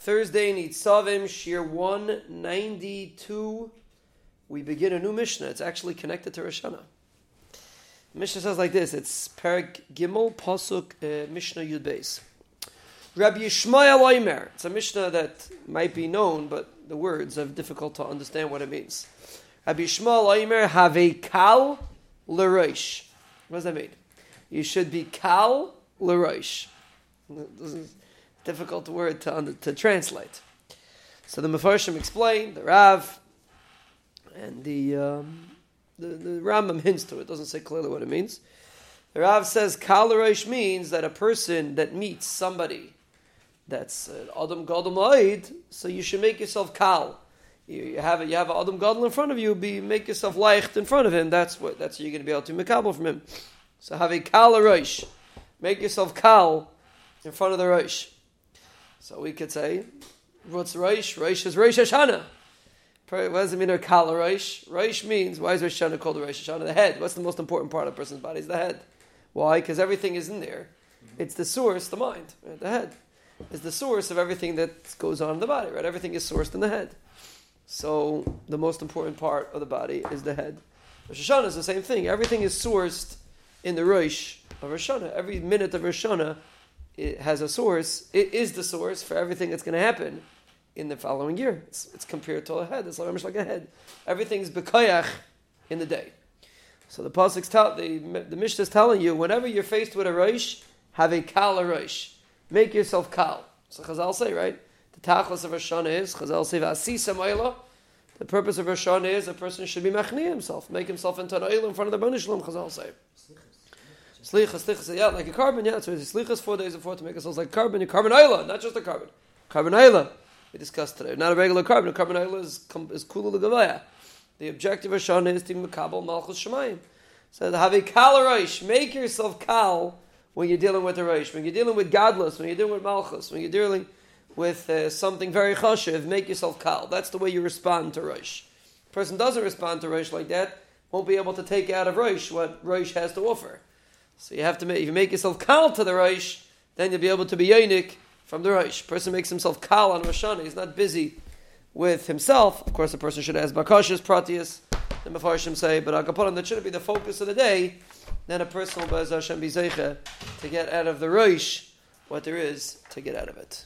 Thursday, Nitzavim, Shir 192. We begin a new Mishnah. It's actually connected to Rosh Hashanah. Mishnah says like this it's Perak Gimel, Pasuk, uh, Mishnah Yud Beis. Rabbi Yishmael Oimer. It's a Mishnah that might be known, but the words are difficult to understand what it means. Rabbi Yishmael Oimer, have a kal l'roish. What does that mean? You should be kal l'roish. Difficult word to, to translate. So the Mefarshim explain, the Rav, and the, um, the, the Rambam hints to it, doesn't say clearly what it means. The Rav says kal means that a person that meets somebody that's uh, Adam Gadol Ma'id, so you should make yourself kal. You, have a, you have Adam Gadol in front of you, be make yourself leicht in front of him. That's what that's what you're going to be able to makabel from him. So have a kal roish, make yourself kal in front of the roish. So we could say, what's roish? Roish is Rosh Hashanah. What does it mean, a kal roish? Roish means why is Rosh Hashanah called Rosh Hashanah? The head. What's the most important part of a person's body? Is the head. Why? Because everything is in there. It's the source, the mind, right? the head is the source of everything that goes on in the body, right? Everything is sourced in the head. So the most important part of the body is the head. Rosh Hashanah is the same thing. Everything is sourced in the Rosh of Rosh Hashanah. Every minute of Rosh Hashanah it has a source. It is the source for everything that's going to happen in the following year. It's, it's compared to a head. It's like, like a head. Everything's bekoyach in the day. So the pasuk's tell the the Mishnah is telling you whenever you're faced with a rosh, have a kal rosh make yourself kal. So Chazal say, right? The tachlis of Rosh is, Chazal say, V'asisa The purpose of Rosh is a person should be machni himself, make himself into an oil in front of the Bani Shalom, Chazal say. Slichas, slichas, yeah, like a korban, yeah. So it's slichas four days before to make ourselves like korban, a korban oila, not just a korban. Korban oila, we discussed today. Not a regular korban. A korban oila is, is kula l'gavaya. The objective of Shana is to makabel malchus shemayim. So have a kal make yourself kal when you're dealing with the Rosh. When you're dealing with Gadlus, when you're dealing with Malchus, when you're dealing with uh, something very chashiv, make yourself kal. That's the way you respond to Rosh. Person doesn't respond to Rosh like that, won't be able to take out of Rosh what Rosh has to offer. So you have to make, if you make yourself kal to the Rosh, then you'll be able to be yonik from the Rosh. person makes himself kal on Rosh he's not busy with himself. Of course, a person should ask Bakashas, Pratius, the Mefarshim say, but Akaponim, that shouldn't be the focus of the day then a person will, Hashem, be to get out of the Rosh what there is to get out of it.